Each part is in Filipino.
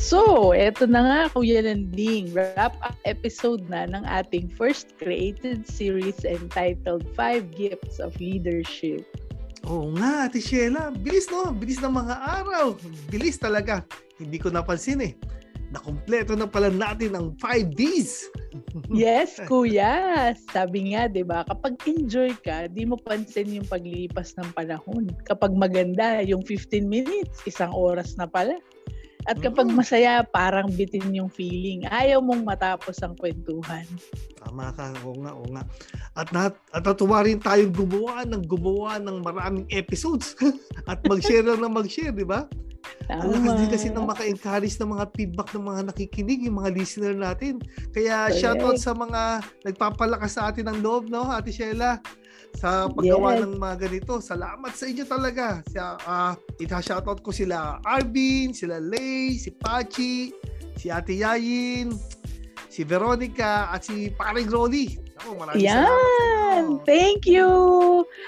So, eto na nga, Kuya Landing. Wrap-up episode na ng ating first created series entitled Five Gifts of Leadership. Oo nga, Ate Sheila. Bilis no? Bilis ng mga araw. Bilis talaga. Hindi ko napansin eh. Nakompleto na pala natin ang 5 days. yes, kuya. Sabi nga, 'di ba, kapag enjoy ka, di mo pansin yung paglipas ng panahon. Kapag maganda, yung 15 minutes, isang oras na pala. At kapag masaya, parang bitin yung feeling. Ayaw mong matapos ang kwentuhan. Tama ka, oo nga, oo nga. At, nat, at natuwa rin tayong gumawa ng gumawa ng maraming episodes. at mag-share lang ng mag-share, di ba? Tama. Ang lakas din kasi ng maka-encourage ng mga feedback ng mga nakikinig, yung mga listener natin. Kaya Correct. shoutout sa mga nagpapalakas sa atin ng loob, no, Ate Sheila? Sa paggawa yes. ng mga ganito. Salamat sa inyo talaga. Sa uh, ita-shoutout ko sila Arvin, sila Lay, si Pachi, si Ate Yayin, si Veronica at si Paring Rolly. Ako, maraming Yan. salamat Thank you.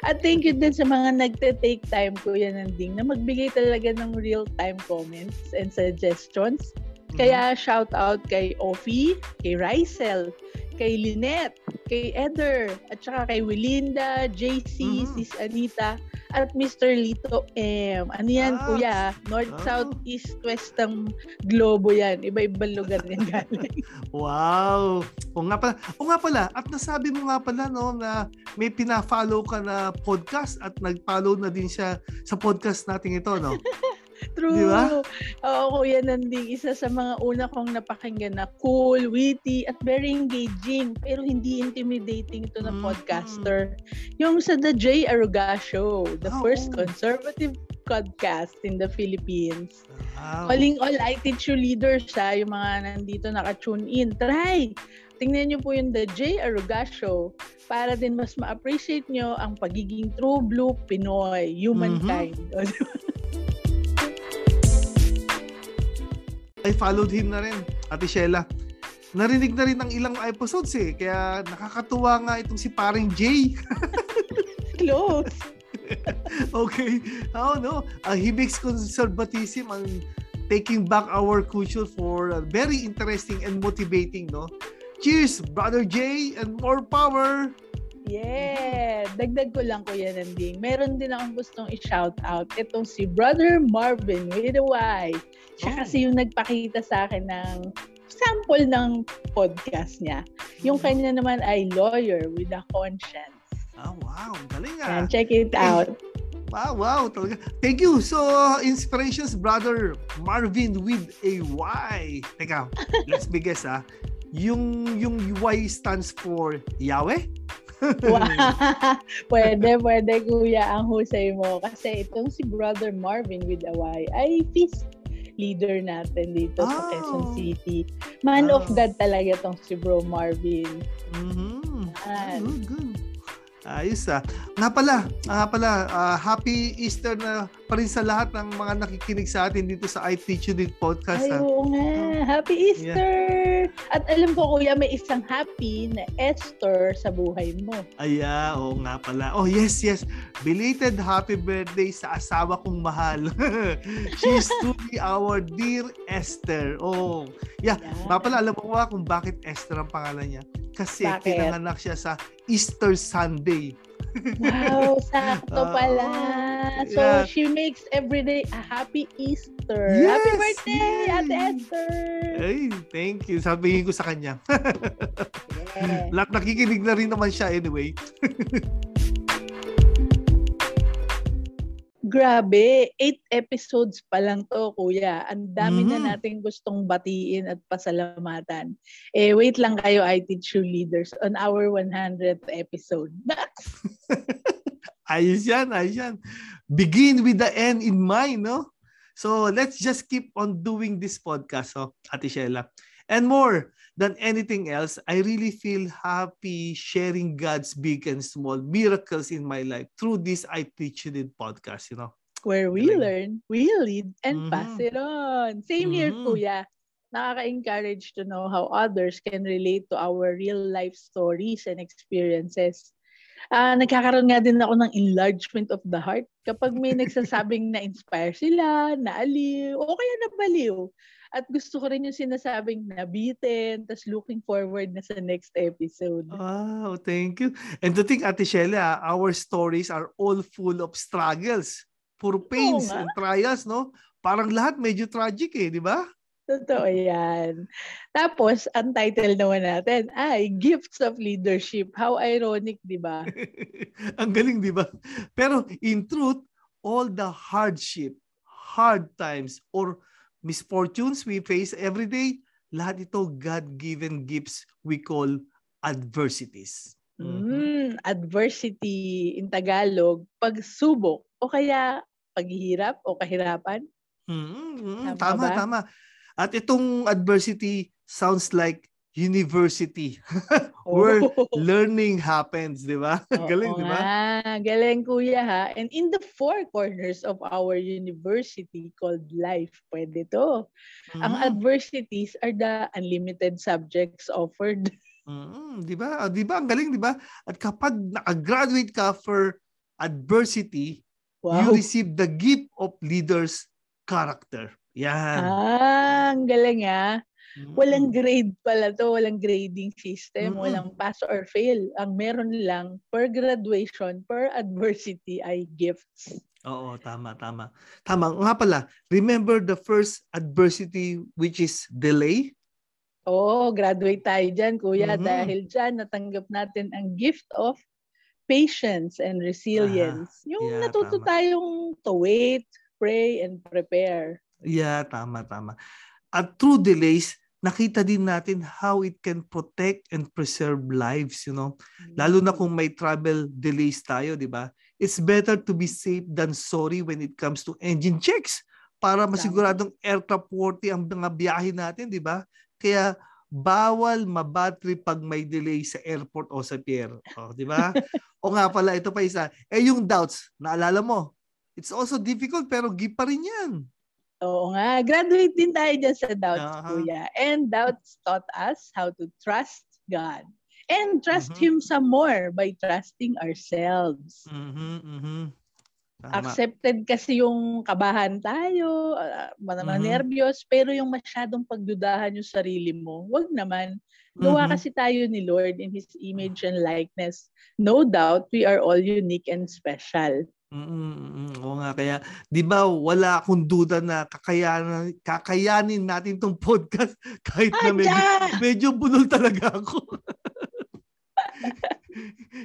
At thank you din sa mga nagte-take time ko yan Nanding na magbigay talaga ng real-time comments and suggestions. Mm-hmm. Kaya shout out kay Ofi, kay Rysel, kay Lynette, kay Eder, at saka kay Wilinda, JC, mm-hmm. Sis Anita, at Mr. Lito M. Ano yan, ah, kuya? North, ah. South, East, West ng globo yan. Iba-ibang lugar yan galing. wow! O nga pala, o nga pala, at nasabi mo nga pala no, na may pina-follow ka na podcast at nag-follow na din siya sa podcast natin ito, no? True. Di ba? Oo, Kuya Nanding. Isa sa mga una kong napakinggan na cool, witty, at very engaging. Pero hindi intimidating ito na mm-hmm. podcaster. Yung sa The J. Aruga Show. The oh. first conservative podcast in the Philippines. Wow. Calling all IT leaders ha, yung mga nandito naka-tune in. Try! Tingnan nyo po yung The J. Aruga Show para din mas ma-appreciate nyo ang pagiging true blue Pinoy, humankind. Mm-hmm. I followed him na rin, Ate Sheila. Narinig na rin ng ilang episodes eh. Kaya nakakatuwa nga itong si paring Jay. Close. okay. Oh no. Uh, he makes conservatism ang taking back our culture for uh, very interesting and motivating, no? Cheers, Brother Jay, and more power! Yeah! Dagdag ko lang, Kuya Nanding. Meron din akong gustong i-shout out. Itong si Brother Marvin with a Y. Siya oh. kasi yung nagpakita sa akin ng sample ng podcast niya. Yung mm. kanya naman ay lawyer with a conscience. Oh, wow. Galing ah. And check it out. Wow, wow. Talaga. Thank you. So, inspirations, brother Marvin with a Y. Teka, let's be guess ah. Yung, yung Y stands for Yahweh? pwede, pwede kuya ang husay mo. Kasi itong si Brother Marvin with a Y ay feast leader natin dito oh. sa Quezon oh. City. Man oh. of God talaga tong si Bro Marvin. Mm-hmm. Good, good. Ayos ah. Nga pala, nga pala, uh, happy Easter na pa rin sa lahat ng mga nakikinig sa atin dito sa I Teach You Did podcast. Ay, oo nga. Oh. Happy Easter! Yeah. At alam ko, kuya, may isang happy na Esther sa buhay mo. Ay, uh, oo nga pala. Oh, yes, yes. Belated happy birthday sa asawa kong mahal. She's truly our dear Esther. Oh, yeah. yeah. Nga pala, alam mo ba kung bakit Esther ang pangalan niya? Kasi Bakit? pinanganak siya sa Easter Sunday. wow, sakto pala. So, yeah. she makes every day a happy Easter. Yes, happy birthday, yes. Ate Esther! Ay, thank you. Sabihin ko sa kanya. yeah. Lahat nakikinig na rin naman siya anyway. Grabe, eight episodes pa lang to, kuya. Ang dami mm-hmm. na nating gustong batiin at pasalamatan. Eh, wait lang kayo, IT True Leaders, on our 100th episode. ayos yan, ayos yan. Begin with the end in mind, no? So, let's just keep on doing this podcast, oh, Ate Sheila. And more than anything else, I really feel happy sharing God's big and small miracles in my life through this I Teach You Did podcast, you know. Where we learn, we lead, and mm-hmm. pass it on. Same mm-hmm. here, Kuya. Nakaka-encourage to know how others can relate to our real life stories and experiences. Uh, nagkakaroon nga din ako ng enlargement of the heart kapag may nagsasabing na-inspire sila, naaliw, o kaya nabaliw At gusto ko rin yung sinasabing nabitin, tas looking forward na sa next episode. Wow, thank you. And to think, Ate Sheila, our stories are all full of struggles, puro pains and trials, no? Parang lahat medyo tragic eh, di ba? Totoo yan. Tapos, ang title naman natin ay Gifts of Leadership. How ironic, di ba? ang galing, di ba? Pero in truth, all the hardship, hard times, or misfortunes we face every day, lahat ito God-given gifts we call adversities. Mm, adversity in Tagalog, pagsubok o kaya paghihirap o kahirapan. Mm-hmm. Tama, tama, tama. At itong adversity sounds like university where oh. learning happens, di ba? galing, di ba? Galing kuya ha. And in the four corners of our university called life, pwede to. Mm-hmm. Ang adversities are the unlimited subjects offered. Mm-hmm. Di ba? Ah, di ba? Ang galing, di ba? At kapag naka-graduate ka for adversity, wow. you receive the gift of leader's character. Yan. Ah, ang galing ah. Walang grade pala to, walang grading system, mm-hmm. walang pass or fail. Ang meron lang per graduation, per adversity ay gifts. Oo, tama, tama. Tama. Nga pala, remember the first adversity which is delay? Oo, graduate tayo dyan, kuya. Mm-hmm. Dahil dyan, natanggap natin ang gift of patience and resilience. Ah, yung yeah, natuto tama. tayong to wait, pray, and prepare. Yeah, tama, tama. At through delays, nakita din natin how it can protect and preserve lives, you know. Lalo na kung may travel delays tayo, di ba? It's better to be safe than sorry when it comes to engine checks para masiguradong aircraft worthy ang mga biyahe natin, di ba? Kaya bawal mabattery pag may delay sa airport o sa pier. Oh, di ba? o nga pala, ito pa isa. Eh yung doubts, naalala mo, it's also difficult pero give pa rin yan. Oo nga. Graduate din tayo dyan sa doubts, uh-huh. kuya. And doubts taught us how to trust God. And trust mm-hmm. Him some more by trusting ourselves. Mm-hmm, mm-hmm. Accepted kasi yung kabahan tayo, uh, mm-hmm. nervyos, pero yung masyadong pagdudahan yung sarili mo, wag naman. Gawa mm-hmm. kasi tayo ni Lord in His image and likeness. No doubt, we are all unique and special. Mm, oo nga kaya 'di ba wala akong duda na kakayanan kakayanin natin tong podcast kahit na medyo, medyo bulol talaga ako.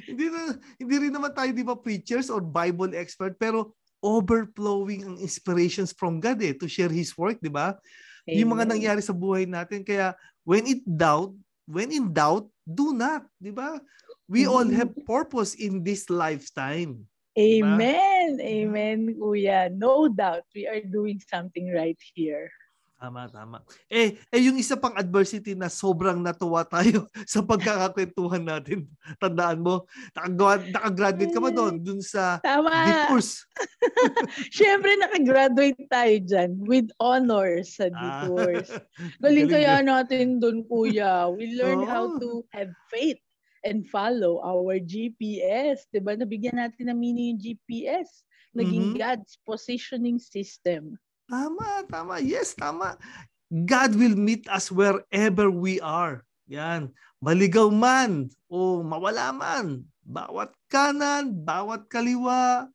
hindi na hindi rin naman tayo 'di ba preachers or Bible expert pero overflowing ang inspirations from God eh to share his work, 'di ba? Yung mga nangyari sa buhay natin kaya when it doubt, when in doubt, do not, 'di ba? We all have purpose in this lifetime. Amen. Diba? Amen, kuya. No doubt we are doing something right here. Tama, tama. Eh, eh yung isa pang adversity na sobrang natuwa tayo sa pagkakakwentuhan natin. Tandaan mo, nakagraduate ka ba doon? Doon sa tama. Detours. Siyempre, nakagraduate tayo dyan with honors sa Detours. Ah. Galing kaya natin doon, kuya. We learned oh. how to have faith and follow our GPS. Diba? Nabigyan natin ng meaning yung GPS. Naging mm-hmm. God's positioning system. Tama, tama. Yes, tama. God will meet us wherever we are. Yan. Maligaw man o mawala man. Bawat kanan, bawat kaliwa,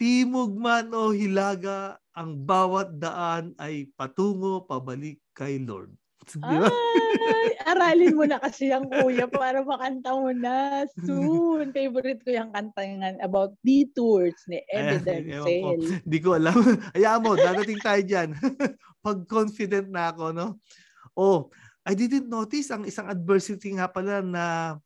timog man o hilaga, ang bawat daan ay patungo pabalik kay Lord. Diba? Ay, aralin mo na kasi yung kuya para makanta mo na soon. Favorite ko yung kanta nga about detours ni Evidence Hindi ko alam. Hayaan mo, dadating tayo dyan. Pag confident na ako, no? Oh, I didn't notice ang isang adversity nga pala na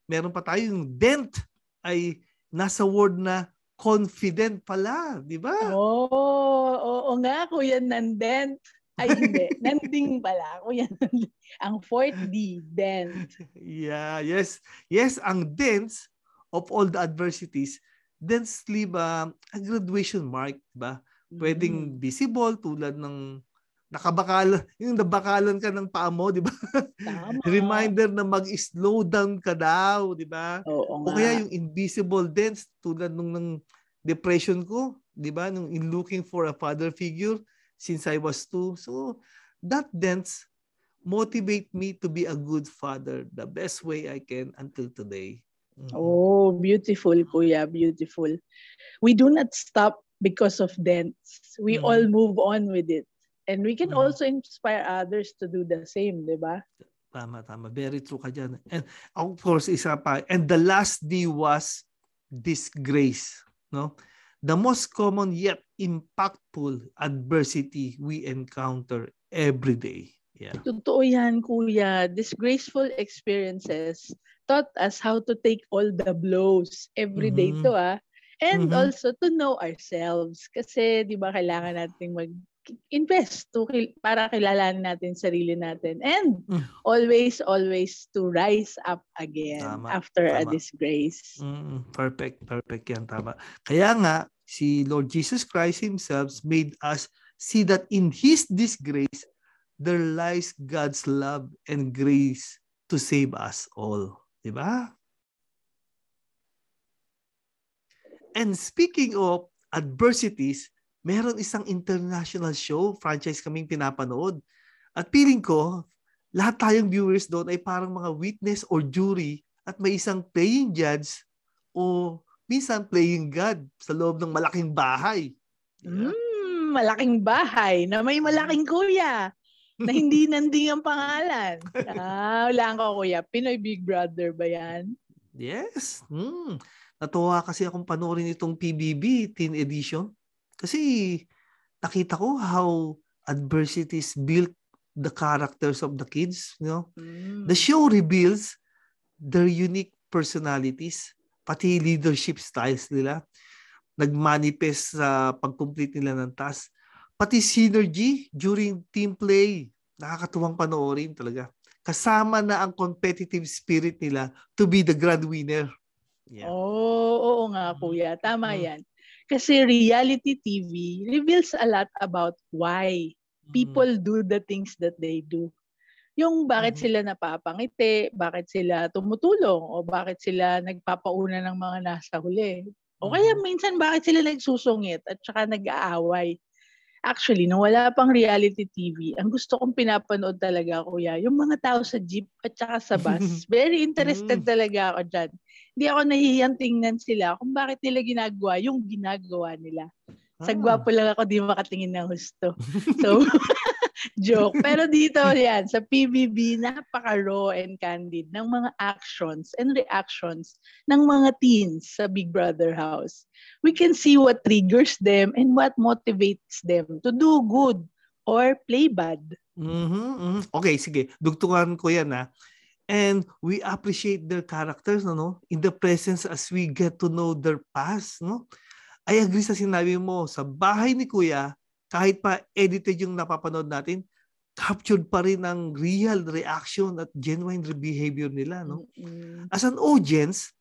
meron pa tayong dent ay nasa word na confident pala, di ba? Oo, oh, oo nga, kuya, nan dent. Ay, hindi. Nanding pala. Kuya, ang fourth D, dent. Yeah, yes. Yes, ang dents of all the adversities, leave uh, a graduation mark, ba? Pwedeng mm. visible tulad ng nakabakalan, yung nabakalan ka ng paa mo, di ba? Reminder na mag-slow down ka daw, di ba? Oo, o kaya yung invisible dents tulad nung ng depression ko, di ba? Nung in looking for a father figure, since I was two. So, that dents motivate me to be a good father the best way I can until today. Mm-hmm. Oh, beautiful, Kuya, beautiful. We do not stop because of dents. We mm-hmm. all move on with it. And we can mm-hmm. also inspire others to do the same, di ba? Tama, tama. Very true ka dyan. And of course, isa pa. And the last D was disgrace. No? The most common yet impactful adversity we encounter every day. Yeah. Totoo yan, kuya. Disgraceful experiences taught us how to take all the blows every day mm-hmm. to ah. And mm-hmm. also to know ourselves. Kasi, di ba, kailangan nating mag invest to para kilalanin natin sarili natin and mm. always always to rise up again tama, after tama. a disgrace. Mm, perfect, perfect yan tama. Kaya nga si Lord Jesus Christ himself made us see that in his disgrace there lies God's love and grace to save us all. Di ba? And speaking of adversities, meron isang international show, franchise kaming pinapanood. At feeling ko, lahat tayong viewers doon ay parang mga witness or jury at may isang playing judge o minsan playing God sa loob ng malaking bahay. Yeah. Mm, malaking bahay na may malaking kuya na hindi nanding ang pangalan. Ah, wala ko kuya. Pinoy Big Brother ba yan? Yes. Hmm. Natuwa kasi akong panoorin itong PBB Teen Edition. Kasi nakita ko how adversities built the characters of the kids. You know? Mm. The show reveals their unique personalities, pati leadership styles nila. Nag-manifest sa pag-complete nila ng task pati synergy during team play. Nakakatuwang panoorin talaga. Kasama na ang competitive spirit nila to be the grand winner. Yeah. Oh, oo nga kuya. Tama mm. yan. Kasi reality TV reveals a lot about why people mm. do the things that they do. Yung bakit mm. sila napapangiti, bakit sila tumutulong, o bakit sila nagpapauna ng mga nasa huli. O kaya mm. minsan bakit sila nagsusungit at saka nag-aaway. Actually, nung wala pang reality TV, ang gusto kong pinapanood talaga, kuya, yung mga tao sa jeep at saka sa bus. Very interested mm. talaga ako dyan. Hindi ako nahihiyang tingnan sila kung bakit nila ginagawa yung ginagawa nila. Sa ah. gwapo lang ako di makatingin ng husto. So, joke. Pero dito yan, sa PBB, napaka-raw and candid ng mga actions and reactions ng mga teens sa Big Brother house. We can see what triggers them and what motivates them to do good or play bad. Mm-hmm, mm-hmm. Okay, sige. Dugtungan ko yan ha. And we appreciate their characters no, no in the presence as we get to know their past no I agree sa sinabi mo sa bahay ni Kuya kahit pa edited yung napapanood natin, captured pa rin ang real reaction at genuine behavior nila. No? Mm-hmm. As an audience,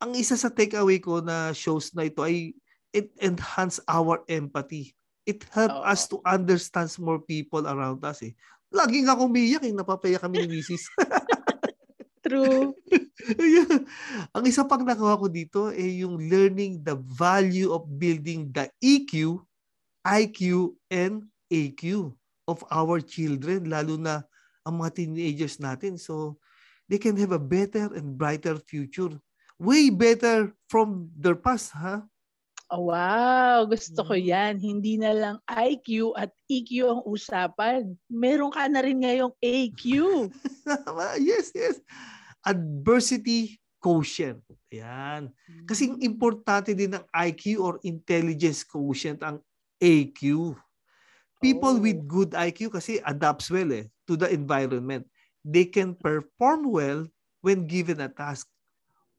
ang isa sa takeaway ko na shows na ito ay it enhance our empathy. It help oh. us to understand more people around us. Eh. Laging ako umiyak, eh. napapaya kami ni Mrs. True. Ang isa pang nakuha ko dito ay eh, yung learning the value of building the EQ IQ and AQ of our children, lalo na ang mga teenagers natin. So, they can have a better and brighter future. Way better from their past, ha? Huh? Oh, wow, gusto ko mm. yan. Hindi na lang IQ at EQ ang usapan. Meron ka na rin ngayong AQ. yes, yes. Adversity quotient. Yan. Kasi mm. importante din ng IQ or intelligence quotient ang AQ. People oh. with good IQ kasi adapts well eh to the environment. They can perform well when given a task.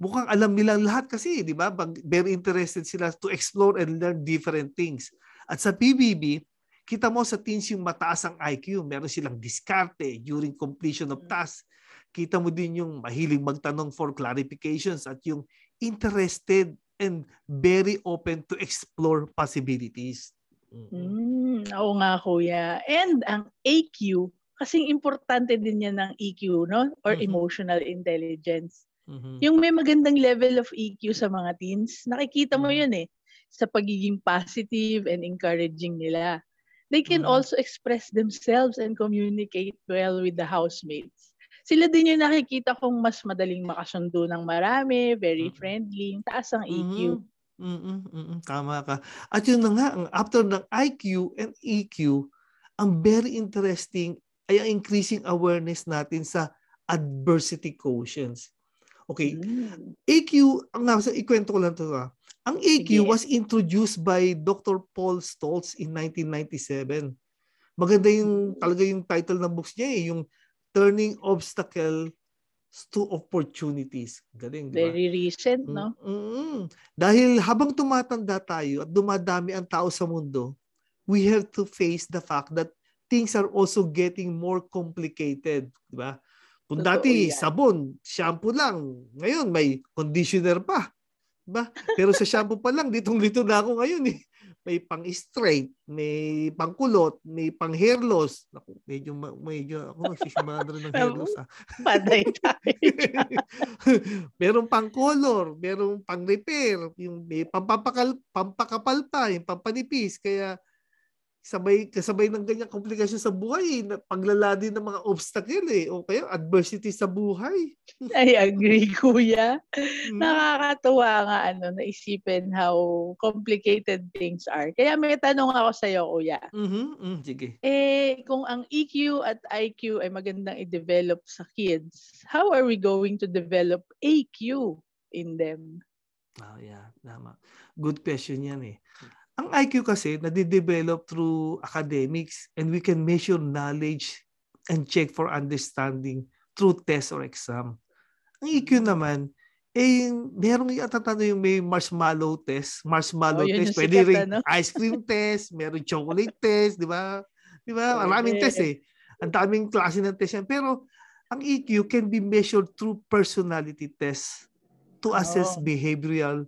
Mukhang alam nilang lahat kasi, di ba? Very interested sila to explore and learn different things. At sa PBB, kita mo sa teens yung mataas ang IQ. Meron silang diskarte during completion of mm. tasks. Kita mo din yung mahilig magtanong for clarifications at yung interested and very open to explore possibilities. Mm, oo nga kuya. And ang AQ, kasing importante din yan ng EQ, no? Or mm-hmm. emotional intelligence. Mm-hmm. Yung may magandang level of EQ sa mga teens, nakikita mo mm-hmm. yun eh, sa pagiging positive and encouraging nila. they can mm-hmm. also express themselves and communicate well with the housemates. Sila din yung nakikita kong mas madaling makasundo ng marami, very mm-hmm. friendly, taas ang EQ. Mm-hmm. Mm-mm, mm-mm, tama ka. At yun na nga, after ng IQ and EQ, ang very interesting ay ang increasing awareness natin sa adversity quotients. Okay. Mm. AQ, ang nasa ikwento ko lang to ha. Ang AQ Sige. was introduced by Dr. Paul Stoltz in 1997. Maganda yung talaga yung title ng books niya eh, yung Turning Obstacle to Opportunities. Galing, di ba? Very recent, no? Mm-hmm. Dahil habang tumatanda tayo at dumadami ang tao sa mundo, we have to face the fact that things are also getting more complicated, di ba? Kung Totoo dati yan. sabon, shampoo lang, ngayon may conditioner pa. Diba? Pero sa shampoo pa lang, ditong-dito na ako ngayon eh. May pang straight, may pang kulot, may pang hair loss. Naku, medyo medyo ako nagsisimula na ng hair loss. Ah. Paday tayo. merong pang color, merong pang repair, yung may pampapakal, pampakapal pa, yung pampanipis. Kaya sabay kasabay ng ganyang komplikasyon sa buhay, eh, paglala din ng mga obstacle eh, o kaya adversity sa buhay. I agree, kuya. Hmm. Nakakatuwa nga ano, naisipin how complicated things are. Kaya may tanong ako sa iyo, kuya. Mm-hmm. Mm, sige. Eh, kung ang EQ at IQ ay magandang i-develop sa kids, how are we going to develop AQ in them? Oh, yeah. Tama. Good question yan eh. Ang IQ kasi nade-develop through academics and we can measure knowledge and check for understanding through test or exam. Ang EQ naman, eh, merong yatatano yung may marshmallow test. Marshmallow oh, test. Pwede sikat, rin ano? ice cream test, meron chocolate test, di ba? Di ba? Maraming test eh. Ang daming klase ng test yan. Pero ang EQ can be measured through personality tests to assess oh. behavioral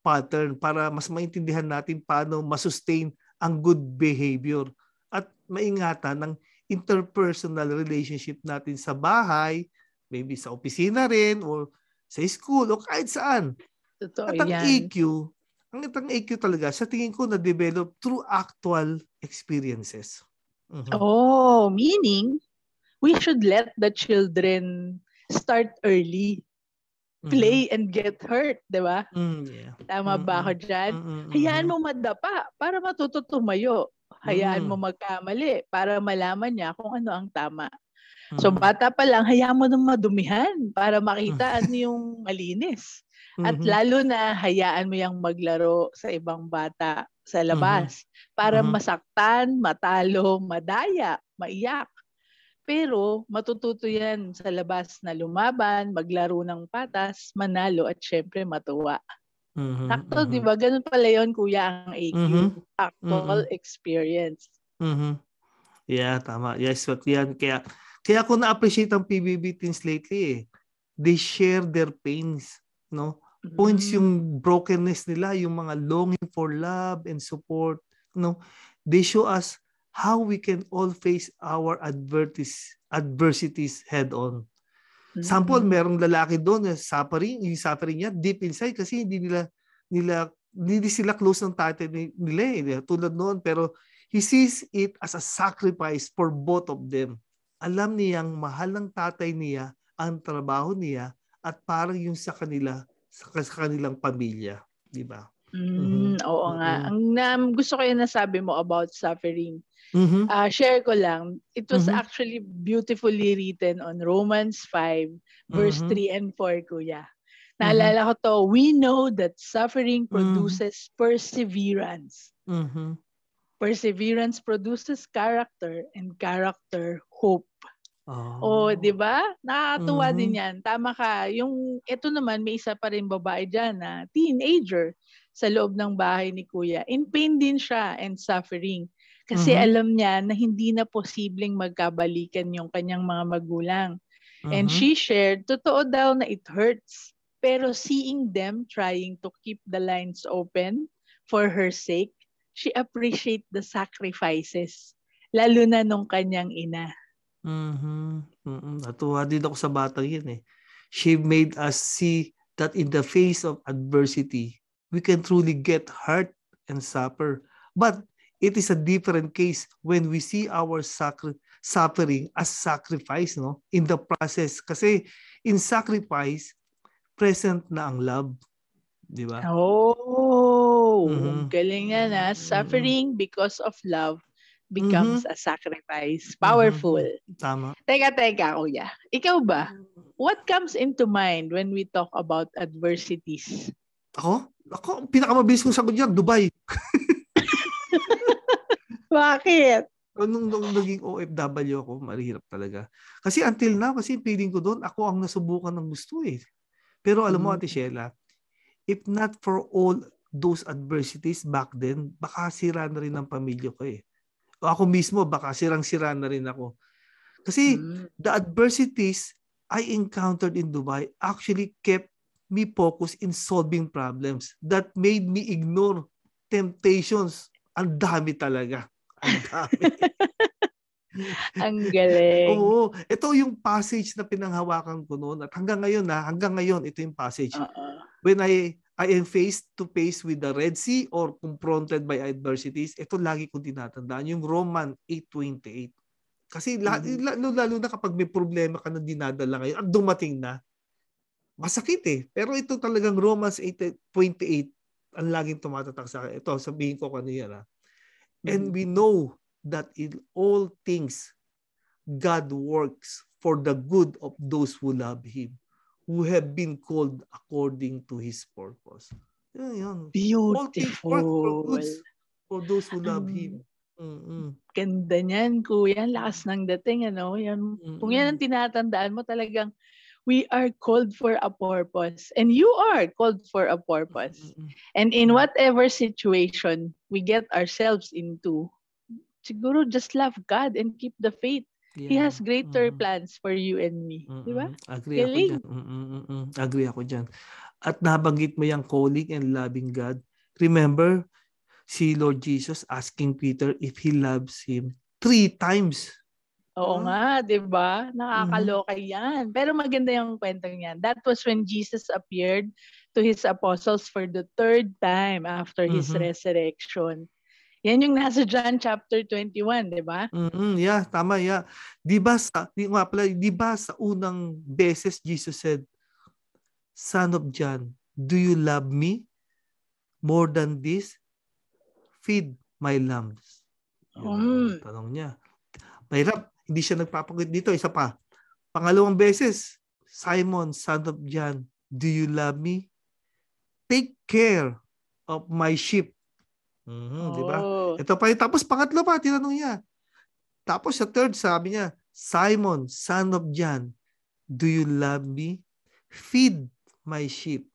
pattern para mas maintindihan natin paano masustain ang good behavior at maingatan ng interpersonal relationship natin sa bahay, maybe sa opisina rin or sa school o kahit saan. Totoo at ang yan. EQ, ang itang EQ talaga, sa tingin ko na-develop through actual experiences. Uh-huh. Oh, meaning we should let the children start early play mm-hmm. and get hurt, di ba? Mm, yeah. Tama mm-hmm. ba ako dyan? Mm-hmm. Hayaan mo madapa para matuto tumayo. Hayaan mm-hmm. mo magkamali para malaman niya kung ano ang tama. Mm-hmm. So bata pa lang, hayaan mo nang madumihan para makita ano yung malinis. At mm-hmm. lalo na hayaan mo yung maglaro sa ibang bata sa labas mm-hmm. para mm-hmm. masaktan, matalo, madaya, maiyak. Pero matututo yan sa labas na lumaban, maglaro ng patas, manalo at syempre matuwa. Mm-hmm, Sakto, mm-hmm. di ba? Ganun pala yun, kuya, ang AQ. Mm-hmm. Actual mm-hmm. experience. Mm-hmm. Yeah, tama. Yes, what yan. Kaya, kaya ako na-appreciate ang PBB teens lately eh. They share their pains, no? Mm-hmm. Points yung brokenness nila, yung mga longing for love and support, no? They show us how we can all face our advertis, adversities head on. Mm-hmm. Sample, merong lalaki doon na suffering, yung suffering niya deep inside kasi hindi nila nila hindi sila close ng tatay nila eh, tulad noon pero he sees it as a sacrifice for both of them. Alam niyang mahal ng tatay niya ang trabaho niya at parang yung sa kanila sa, sa kanilang pamilya, di ba? Mm, mm-hmm. Oo nga. Mm-hmm. Ang um, gusto ko yung nasabi mo about suffering. Mm-hmm. Uh, share ko lang. It was mm-hmm. actually beautifully written on Romans 5 verse mm-hmm. 3 and 4, kuya. Naalala mm-hmm. ko to, we know that suffering produces mm-hmm. perseverance. Mm-hmm. Perseverance produces character and character hope. Oh, oh 'di ba? Nakakatuwa mm-hmm. din 'yan. Tama ka. Yung ito naman may isa pa rin babae diyan na teenager sa loob ng bahay ni Kuya. In pain din siya and suffering. Kasi mm-hmm. alam niya na hindi na posibleng magkabalikan yung kanyang mga magulang. Mm-hmm. And she shared, totoo daw na it hurts. Pero seeing them trying to keep the lines open for her sake, she appreciate the sacrifices. Lalo na nung kanyang ina. Mm-hmm. mm-hmm. Natuwa din ako sa batang yun eh. She made us see that in the face of adversity, we can truly get hurt and suffer. But It is a different case when we see our sacri- suffering as sacrifice no in the process kasi in sacrifice present na ang love. Di ba? Oh, mm-hmm. galing yan ha. Suffering mm-hmm. because of love becomes mm-hmm. a sacrifice. Powerful. Mm-hmm. Tama. Teka, teka, kuya. Ikaw ba? What comes into mind when we talk about adversities? Ako? Ako, pinakamabilis kong sagot dyan, Dubai. Bakit? Nung, nung naging OFW ako, mahirap talaga. Kasi until now, kasi feeling ko doon, ako ang nasubukan ng gusto eh. Pero alam mo, mm-hmm. Ate Sheila, if not for all those adversities back then, baka sira na rin ang pamilya ko eh. O ako mismo, baka sirang-sira na rin ako. Kasi mm-hmm. the adversities I encountered in Dubai actually kept me focused in solving problems that made me ignore temptations. Ang dami talaga. Ang dami. Ang galing. Oo. Ito yung passage na pinanghawakan ko noon. At hanggang ngayon na, hanggang ngayon, ito yung passage. Uh-uh. When I I am face to face with the Red Sea or confronted by adversities, ito lagi kong tinatandaan, yung Roman 8.28. Kasi mm-hmm. lalo, lalo na kapag may problema ka na dinadala ngayon at dumating na, masakit eh. Pero ito talagang Romans 8.28 ang laging tumatatak sa akin. Ito, sabihin ko kanina. And mm-hmm. we know that in all things, God works for the good of those who love Him who have been called according to His purpose. Yan, yan. Beautiful. For, for those who love um, Him. Mm-mm. Ganda niyan, kuya. Lakas ng dating, ano? Yan, Mm-mm. kung yan ang tinatandaan mo, talagang we are called for a purpose. And you are called for a purpose. Mm-mm. And in whatever situation we get ourselves into, siguro just love God and keep the faith. Yeah. He has greater mm-hmm. plans for you and me. Mm-hmm. Di ba? Agree Galing. ako dyan. Mm-hmm. Agree ako dyan. At nabanggit mo yung calling and loving God. Remember, si Lord Jesus asking Peter if he loves him three times. Oo huh? nga, di ba? Nakakaloka mm-hmm. yan. Pero maganda yung kwentong yan. That was when Jesus appeared to his apostles for the third time after his mm-hmm. resurrection. Yan yung nasa John chapter 21, di ba? Mm-hmm, yeah, tama, yeah. Di ba sa, di, nga pala, di ba sa unang beses Jesus said, Son of John, do you love me more than this? Feed my lambs. Yun, mm. tanong niya. Mahirap, hindi siya nagpapagot dito. Isa pa. Pangalawang beses, Simon, son of John, do you love me? Take care of my sheep. Mm-hmm, oh. Di ba? Oh. Ito pa yung, tapos pangatlo pa, tinanong niya. Tapos sa third, sabi niya, Simon, son of John, do you love me? Feed my sheep.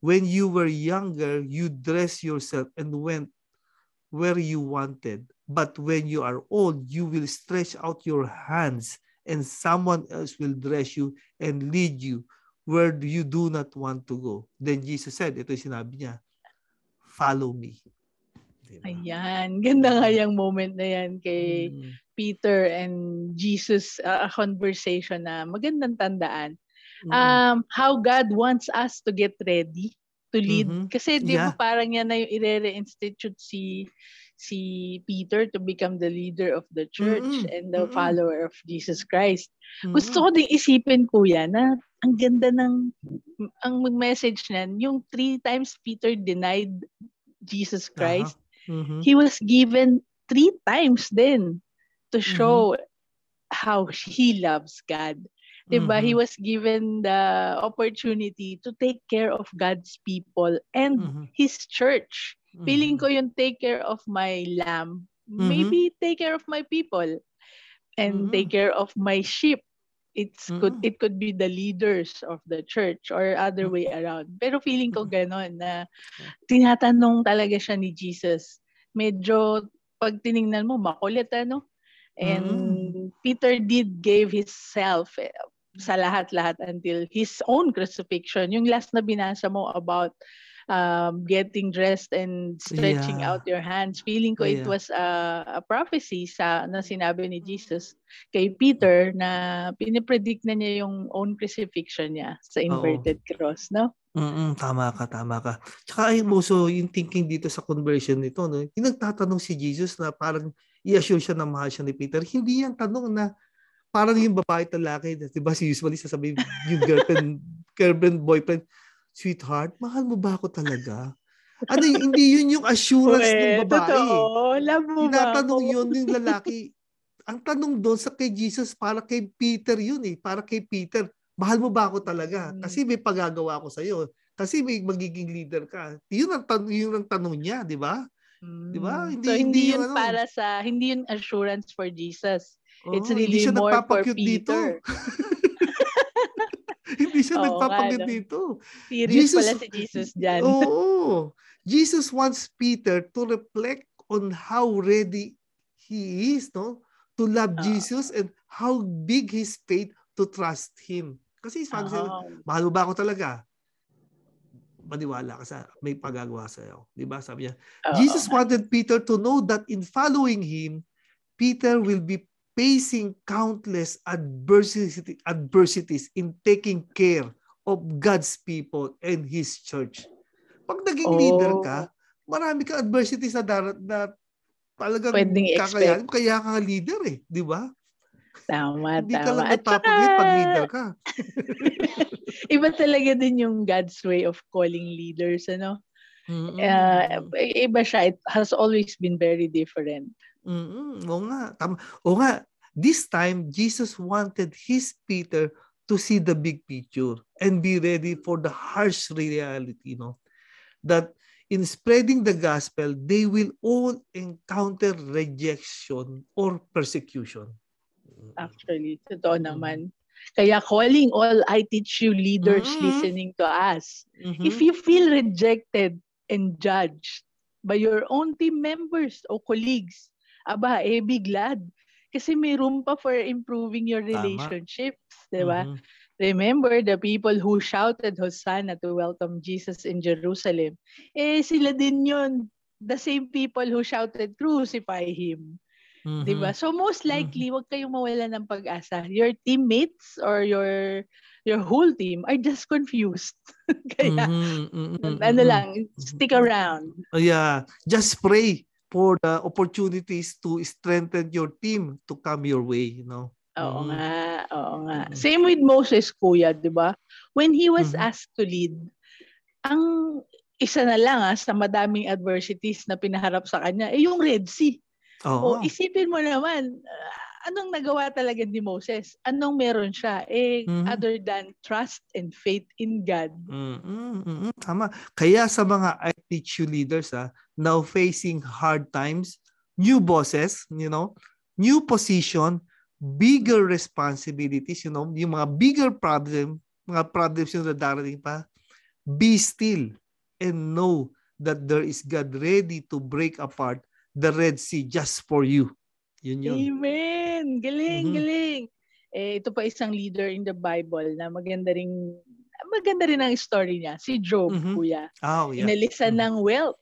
When you were younger, you dressed yourself and went where you wanted. But when you are old, you will stretch out your hands and someone else will dress you and lead you where you do not want to go. Then Jesus said, ito yung sinabi niya, follow me. Diba? Ayan. Ganda nga yung moment na yan kay mm. Peter and Jesus, uh, a conversation na magandang tandaan. Mm. Um, how God wants us to get ready to lead. Mm-hmm. Kasi di yeah. ba parang yan na yung i-re-institute si si Peter to become the leader of the church mm-hmm. and the mm-hmm. follower of Jesus Christ. Mm-hmm. Gusto ko ding isipin kuya na ang ganda ng ang message niyan, yung three times Peter denied Jesus Christ, uh-huh. mm-hmm. he was given three times then to mm-hmm. show mm-hmm. how he loves God. Diba? Mm-hmm. He was given the opportunity to take care of God's people and mm-hmm. his church. Mm-hmm. Feeling ko yung take care of my lamb, mm-hmm. maybe take care of my people and mm-hmm. take care of my sheep. It's mm-hmm. could it could be the leaders of the church or other way around. Pero feeling ko ganon na tinatanong talaga siya ni Jesus. Medyo pag tiningnan mo makulit ano. And mm. Peter did gave himself eh, sa lahat-lahat until his own crucifixion. Yung last na binasa mo about um, getting dressed and stretching yeah. out your hands. Feeling ko yeah. it was a, a prophecy sa na sinabi ni Jesus kay Peter na pinipredict na niya yung own crucifixion niya sa inverted Oo. cross, no? Mm, tama ka, tama ka. Tsaka ay so yung thinking dito sa conversion nito, no? Yung nagtatanong si Jesus na parang i-assure siya na mahal siya ni Peter. Hindi yan tanong na parang yung babae at lalaki, 'di ba? Si usually sasabihin yung girlfriend, girlfriend, boyfriend, sweetheart, mahal mo ba ako talaga? Ano, hindi yun yung assurance Uwe, ng babae. Totoo, love mo Tinatanong yun yung lalaki. Ang tanong doon sa kay Jesus, para kay Peter yun eh. Para kay Peter, mahal mo ba ako talaga? Hmm. Kasi may pagagawa ko sa iyo. Kasi may magiging leader ka. Yun ang tanong, yun ang tanong niya, di ba? Mm. Di ba? Hmm. Hindi, so, hindi, hindi yun ano, para sa, hindi yun assurance for Jesus. Oh, It's really more for Peter. Dito. hindi siya oh, nagpapakit ano. dito. Serious Jesus, pala si Jesus dyan. Oo. Oh, Jesus wants Peter to reflect on how ready he is no to love oh. Jesus and how big his faith to trust him. Kasi sabi oh. mahal mo ba ako talaga? Maniwala ka sa may pagagawa sa iyo. Di ba? Sabi niya, oh. Jesus wanted Peter to know that in following him, Peter will be facing countless adversity, adversities in taking care of God's people and His church. Pag naging oh. leader ka, marami ka adversities na, darat na talagang kakayanin. Kaya ka leader eh. Di ba? Tama, Hindi tama. ka lang napapagay pag leader ka. iba talaga din yung God's way of calling leaders, ano? Mm-hmm. Uh, iba siya. It has always been very different. Mm-hmm. Oo nga. Tama. Oo nga. This time, Jesus wanted his Peter to see the big picture and be ready for the harsh reality, no? That in spreading the gospel, they will all encounter rejection or persecution. Actually, totoo mm-hmm. naman. Kaya calling all I teach you leaders mm-hmm. listening to us. Mm-hmm. If you feel rejected and judged by your own team members o colleagues, aba, eh, be glad. Kasi may room pa for improving your relationships, di ba? Mm-hmm. Remember the people who shouted Hosanna to welcome Jesus in Jerusalem. Eh, sila din yun. The same people who shouted, crucify Him. Mm-hmm. Diba? So most likely, mm-hmm. wag kayong mawala ng pag-asa. Your teammates or your your whole team are just confused. Kaya, mm-hmm. Mm-hmm. ano mm-hmm. lang, stick around. Oh, yeah. Just pray for the opportunities to strengthen your team to come your way, you know. Oo mm-hmm. nga, oo nga. Mm-hmm. Same with Moses, kuya, di ba? When he was mm-hmm. asked to lead, ang isa na lang ah, sa madaming adversities na pinaharap sa kanya, eh yung Red Sea. Oo. O, isipin mo naman, anong nagawa talaga ni Moses? Anong meron siya? Eh, mm-hmm. other than trust and faith in God. Mm-hmm. Mm-hmm. Tama. Kaya sa mga ITU leaders, ah, now facing hard times, new bosses, you know, new position, bigger responsibilities, you know, yung mga bigger problem, mga problems yung darating pa, be still and know that there is God ready to break apart the Red Sea just for you. Yun yun. Amen! Galing, mm-hmm. galing. Eh, ito pa isang leader in the Bible na maganda ring maganda rin ang story niya. Si Job, mm-hmm. kuya. Oh, yeah. Inalisan mm-hmm. ng wealth.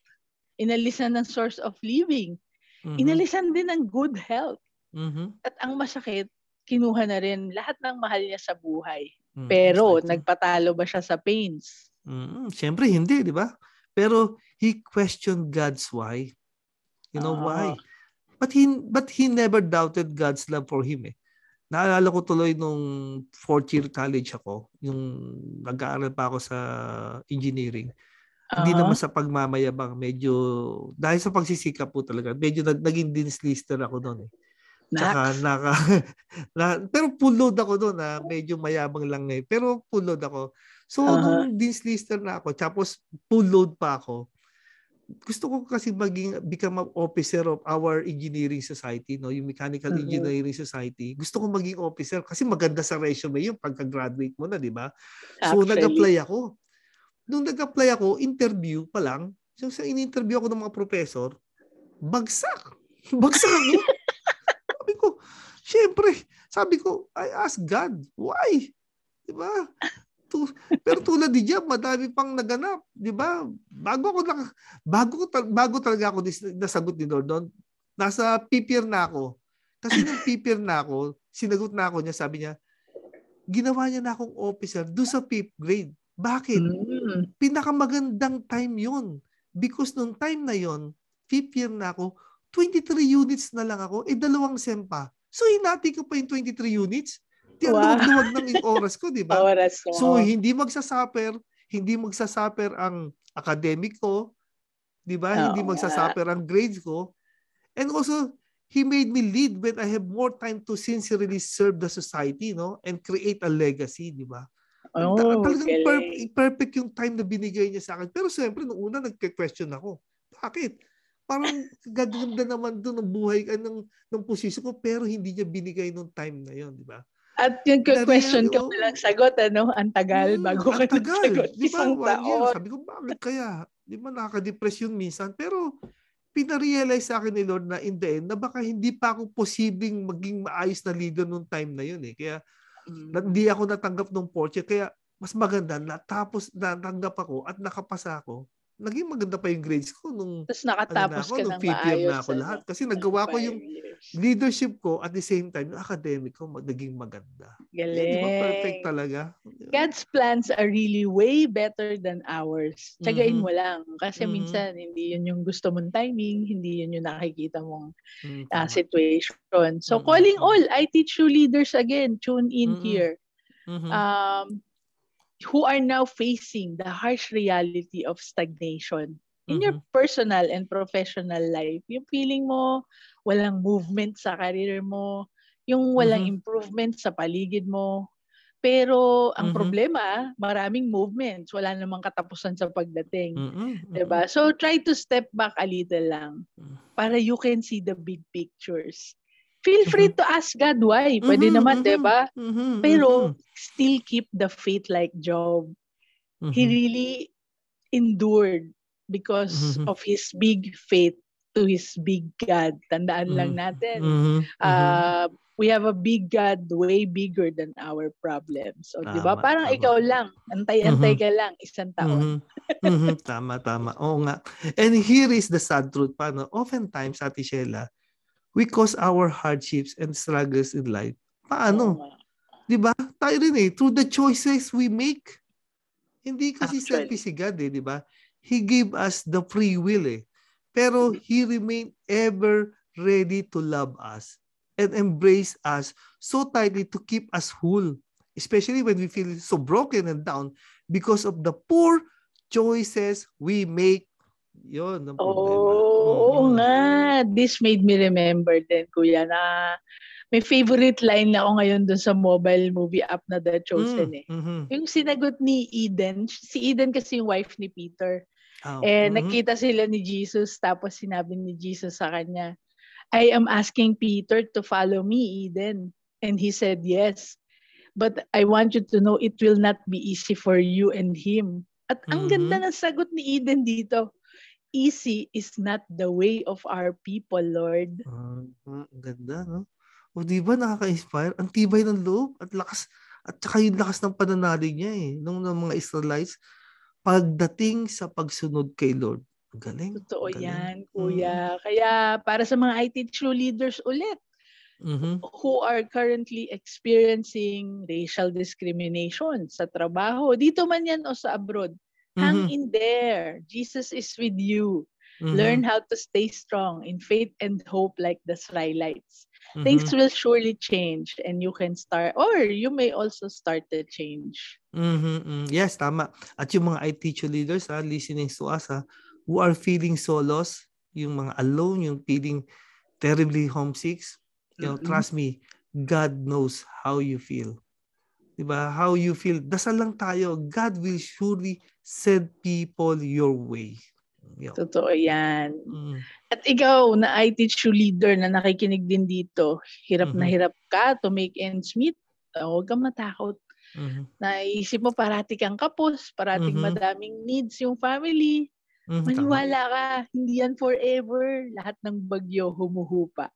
Inalisan ng source of living. Mm-hmm. Inalisan din ng good health. Mm-hmm. At ang masakit, kinuha na rin lahat ng mahal niya sa buhay. Mm-hmm. Pero, exactly. nagpatalo ba siya sa pains? Mm-hmm. Siyempre, hindi, di ba? Pero, he questioned God's why. You know uh, why? But he but he never doubted God's love for him eh. Naalala ko tuloy nung fourth year college ako, yung nag-aaral pa ako sa engineering. Uh-huh. Hindi naman sa pagmamayabang, medyo dahil sa pagsisikap po talaga, medyo naging dean's lister ako noon eh. Tsaka naka, na, pero full load ako doon na medyo mayabang lang eh. Pero full load ako. So uh-huh. nung dean's lister na ako, tapos full load pa ako, gusto ko kasi maging become an officer of our engineering society no? Yung mechanical mm-hmm. engineering society. Gusto ko maging officer kasi maganda sa resume yung pagka-graduate mo na di ba? So nag-apply ako. Nung nag-apply ako interview pa lang. So sa in-interview ako ng mga professor bagsak. Bagsak ako sabi ko syempre sabi ko I ask God why? Di ba to, pero tulad ni Jam, madami pang naganap, 'di ba? Bago ako na, bago bago talaga ako nasagot ni Lord doon, nasa PPR na ako. Kasi nung PPR na ako, sinagot na ako niya, sabi niya, ginawa niya na akong officer do sa fifth grade. Bakit? Mm. Pinakamagandang time yon Because nung time na yon fifth year na ako, 23 units na lang ako, eh dalawang SEM pa. So hinati ko pa yung 23 units. Di wow. ng oras ko, di ba? oras ko. So hindi magsasuffer, hindi magsasuffer ang academic ko, di ba? Oh, hindi magsasuffer ang grades ko. And also, He made me lead when I have more time to sincerely serve the society, no? And create a legacy, di ba? Oh, Talagang per- perfect yung time na binigay niya sa akin. Pero siyempre, nung una, nagke-question ako. Bakit? Parang gaganda naman doon ng buhay, uh, ng, ng posisyon ko, pero hindi niya binigay nung time na yon di ba? At yung question ka lang sagot, ano? Ang tagal hmm, bago ka tagal. sagot. Di ba? Isang taon. Sabi ko, bakit kaya? Di ba nakaka-depress yun minsan? Pero pinarealize sa akin ni Lord na in the end, na baka hindi pa ako posibleng maging maayos na leader nung time na yun eh. Kaya Mm. Hindi ako natanggap ng Porsche kaya mas maganda na tapos natanggap ako at nakapasa ako. Naging maganda pa yung grades ko nung Tapos nakatapos ano na ako, ka nung ng maayos. na ako ano, lahat. Kasi nagawa ko yung leadership ko at the same time, yung academic ko naging maganda. Galing. Di perfect talaga? God's plans are really way better than ours. Tsagain mm-hmm. mo lang. Kasi mm-hmm. minsan, hindi yun yung gusto mong timing, hindi yun yung nakikita mong mm-hmm. uh, situation. So, mm-hmm. calling all, I teach you leaders again. Tune in mm-hmm. here. Mm-hmm. Um, who are now facing the harsh reality of stagnation in mm-hmm. your personal and professional life. Yung feeling mo walang movement sa career mo, yung walang mm-hmm. improvement sa paligid mo. Pero ang mm-hmm. problema, maraming movements, wala namang katapusan sa pagdating. Mm-hmm. 'Di ba? So try to step back a little lang mm. para you can see the big pictures feel free mm-hmm. to ask God why. Pwede mm-hmm, naman, mm-hmm, 'di ba? Mm-hmm, Pero mm-hmm. still keep the faith like Job. Mm-hmm. He really endured because mm-hmm. of his big faith to his big God. Tandaan mm-hmm. lang natin. Mm-hmm. Uh, we have a big God way bigger than our problems. So, 'di ba? Parang tama. ikaw lang, antay-antay mm-hmm. ka lang isang taon. Mm-hmm. mm-hmm. Tama, tama. Oo nga. And here is the sad truth pa, no? Oftentimes, Ate Sheila, we cause our hardships and struggles in life. Paano? Oh, 'Di ba? Tayo rin eh, through the choices we make. Hindi kasi Actually. selfish si God eh, 'di ba? He gave us the free will eh. Pero he remained ever ready to love us and embrace us so tightly to keep us whole, especially when we feel so broken and down because of the poor choices we make yun ang problema. Oh, oo mm. nga. This made me remember din, kuya, na may favorite line na ako ngayon dun sa mobile movie app na The Chosen mm, eh. Mm-hmm. Yung sinagot ni Eden, si Eden kasi yung wife ni Peter. Oh, eh, mm-hmm. nakita sila ni Jesus, tapos sinabi ni Jesus sa kanya, I am asking Peter to follow me, Eden. And he said, yes. But I want you to know it will not be easy for you and him. At ang mm-hmm. ganda ng sagot ni Eden dito easy is not the way of our people, Lord. Uh, uh, ganda, no? O di ba nakaka-inspire? Ang tibay ng loob at lakas at saka yung lakas ng pananalig niya eh nung ng mga Israelites pagdating sa pagsunod kay Lord. Galing. Totoo galing. yan, kuya. Mm. Kaya para sa mga IT true leaders ulit, mm-hmm. who are currently experiencing racial discrimination sa trabaho, dito man yan o sa abroad, Hang mm-hmm. in there. Jesus is with you. Mm-hmm. Learn how to stay strong in faith and hope like the Israelites. Mm-hmm. Things will surely change and you can start or you may also start the change. Mm-hmm. Yes, tama. At yung mga IT leaders ha, listening to us ha, who are feeling so lost, yung mga alone, yung feeling terribly homesick, you know, mm-hmm. trust me, God knows how you feel. 'Di ba? How you feel. Dasal lang tayo. God will surely send people your way. Yo. Totoo yan. Mm. At ikaw, na I teach you leader na nakikinig din dito, hirap mm-hmm. na hirap ka to make ends meet, uh, huwag kang matakot. Mm-hmm. Naisip mo parati kang kapos, parating mm-hmm. madaming needs yung family. Mm-hmm. Maniwala ka, hindi yan forever. Lahat ng bagyo humuhupa.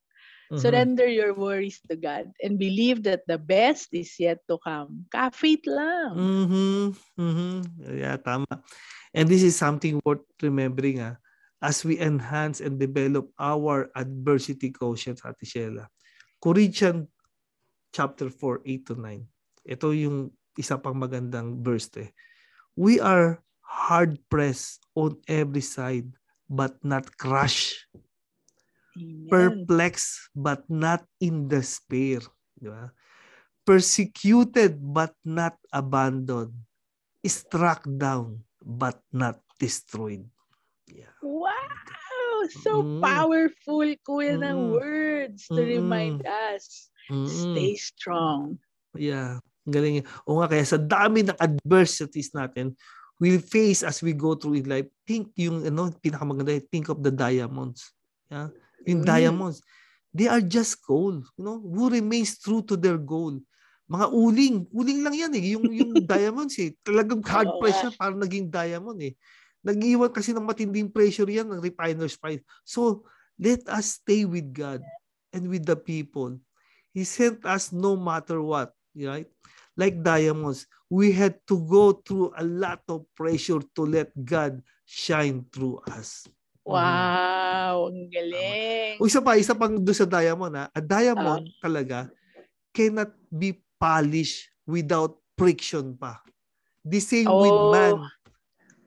Mm-hmm. Surrender your worries to God and believe that the best is yet to come. Ka-faith lang. Mm-hmm. Mm-hmm. Yeah, tama. And this is something worth remembering ah, as we enhance and develop our adversity quotient, Ate Sheila. Corinthians chapter 4, 8 to 9. Ito yung isa pang magandang verse eh. We are hard pressed on every side, but not crushed. Amen. Perplexed, but not in despair. Di ba? Persecuted, but not abandoned. Struck down, but not destroyed. Yeah. Wow! So mm. powerful, kuya, mm. ng words to mm. remind us. Mm. Stay strong. Yeah. Galing. O nga, kaya sa dami ng adversities natin, we'll face as we go through in life, think yung, ano, pinakamaganda, think of the diamonds. Yeah? Mm. diamonds, they are just gold. You know, who remains true to their goal. Mga uling, uling lang yan eh. Yung, yung diamonds eh. Talagang hard oh, pressure para naging diamond eh. Nag-iwan kasi ng matinding pressure yan ng refiner's price. So, let us stay with God and with the people. He sent us no matter what, right? like diamonds, we had to go through a lot of pressure to let God shine through us. Wow, ang galing. O isa pa, isa pang doon sa diamond ha. A diamond uh, talaga cannot be polished without friction pa. The same oh. with man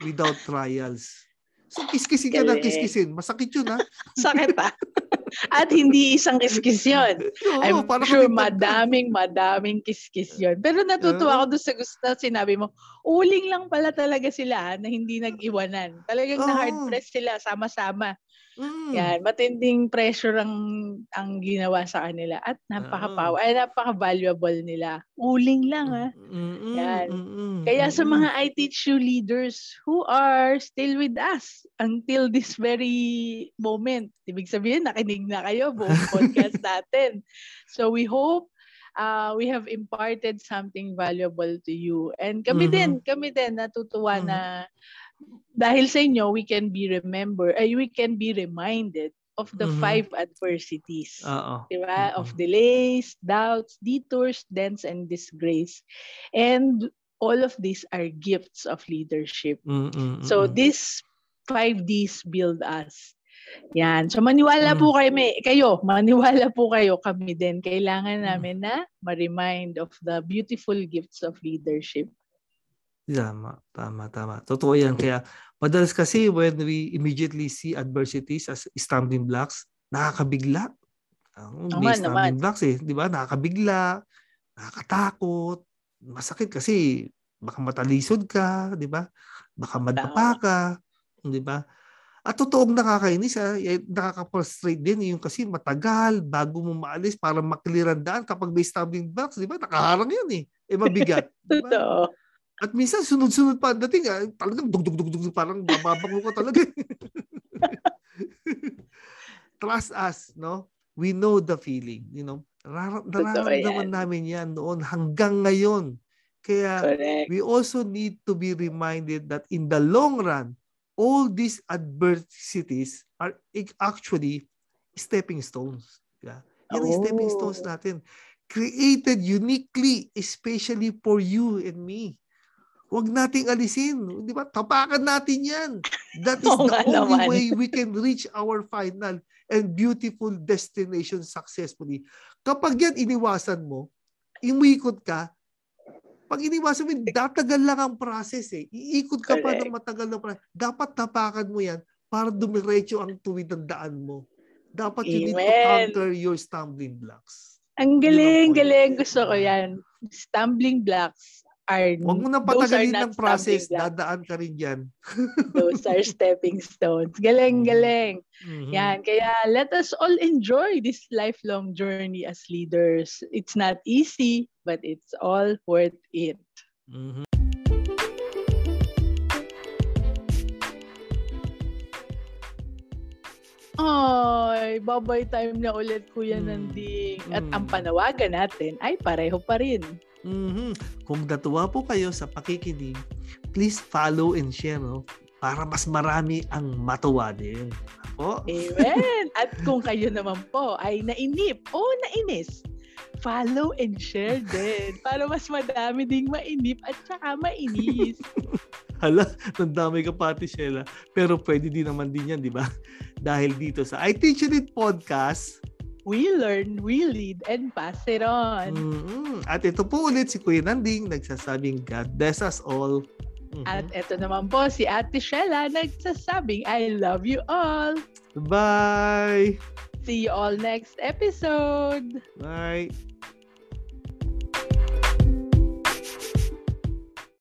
without trials. So kiskisin ka na kiskisin. Masakit yun ha. Sakit ha. At hindi isang kiskis yun. Oo, I'm sure madaming, madaming kiskis yun. Pero natutuwa ako doon sa gusto na sinabi mo, uling lang pala talaga sila na hindi nag-iwanan. Talagang oh. na-hard press sila sama-sama. Mm. Yan, matinding pressure ang ang ginawa sa kanila at napaka-power, ay napaka-valuable nila. Uling lang ha. Mm-mm, Yan. Mm-mm, Kaya sa mga I teach you leaders who are still with us until this very moment, ibig sabihin nakinig na kayo buong podcast natin. So we hope uh, we have imparted something valuable to you. And kami mm-hmm. din, kami din natutuwa mm-hmm. na dahil sa inyo, we can be remember, uh, we can be reminded of the mm-hmm. five adversities. Uh-oh. Diba? Uh-oh. Of delays, doubts, detours, dents, and disgrace. And all of these are gifts of leadership. Mm-hmm. So these five Ds build us. Yan. So maniwala mm. po kayo, may, kayo, maniwala po kayo kami din. Kailangan namin na ma-remind of the beautiful gifts of leadership. Tama, tama, tama. Totoo yan. Kaya madalas kasi when we immediately see adversities as stumbling blocks, nakakabigla. Ang uh, may stumbling naman. blocks eh. Di ba? Nakakabigla, nakakatakot, masakit kasi baka matalisod ka, di ba? Baka madapa ka, di ba? At totoong nakakainis, ha? Eh, nakaka-frustrate din yung kasi matagal bago mo maalis para makliran daan kapag may stumbling blocks, di ba? Nakaharang yan eh. Eh mabigat. Diba? At minsan sunod-sunod pa dating ah, talagang dug-dug-dug-dug parang bababako ka talaga. Trust us, no? We know the feeling, you know. Nararamdaman namin yan noon hanggang ngayon. Kaya Correct. we also need to be reminded that in the long run, all these adversities are actually stepping stones. Yeah? Yan oh. stepping stones natin. Created uniquely, especially for you and me. Huwag nating alisin. Di ba? Tapakan natin yan. That is the only naman. way we can reach our final and beautiful destination successfully. Kapag yan iniwasan mo, imikot ka, pag iniwasan mo, datagal lang ang process eh. Iikot ka Correct. pa ng matagal na process. Dapat tapakan mo yan para dumiretso ang tuwid ng daan mo. Dapat Amen. you need to counter your stumbling blocks. Ang galing, galing. Gusto ko yan. Stumbling blocks are Huwag mo na patagalin ng process, dadaan ka rin diyan. those are stepping stones. Galing, mm-hmm. galing. Mm-hmm. Yan, kaya let us all enjoy this lifelong journey as leaders. It's not easy, but it's all worth it. Mm-hmm. Ay, babay time na ulit Kuya mm. Nanding. At mm. ang panawagan natin ay pareho pa rin. Mm-hmm. Kung natuwa po kayo sa pakikinig, please follow and share no? para mas marami ang matuwa din. Po. Amen! At kung kayo naman po ay nainip o nainis, follow and share din para mas madami ding mainip at saka mainis. Hala, nandamay ka pati, Sheila. Pero pwede din naman din yan, di ba? Dahil dito sa I Teach It Podcast, we learn, we lead, and pass it on. Mm-hmm. At ito po ulit si Kuya Nanding nagsasabing God bless us all. Mm-hmm. At ito naman po si Ate Shella nagsasabing I love you all. Bye! See you all next episode! Bye!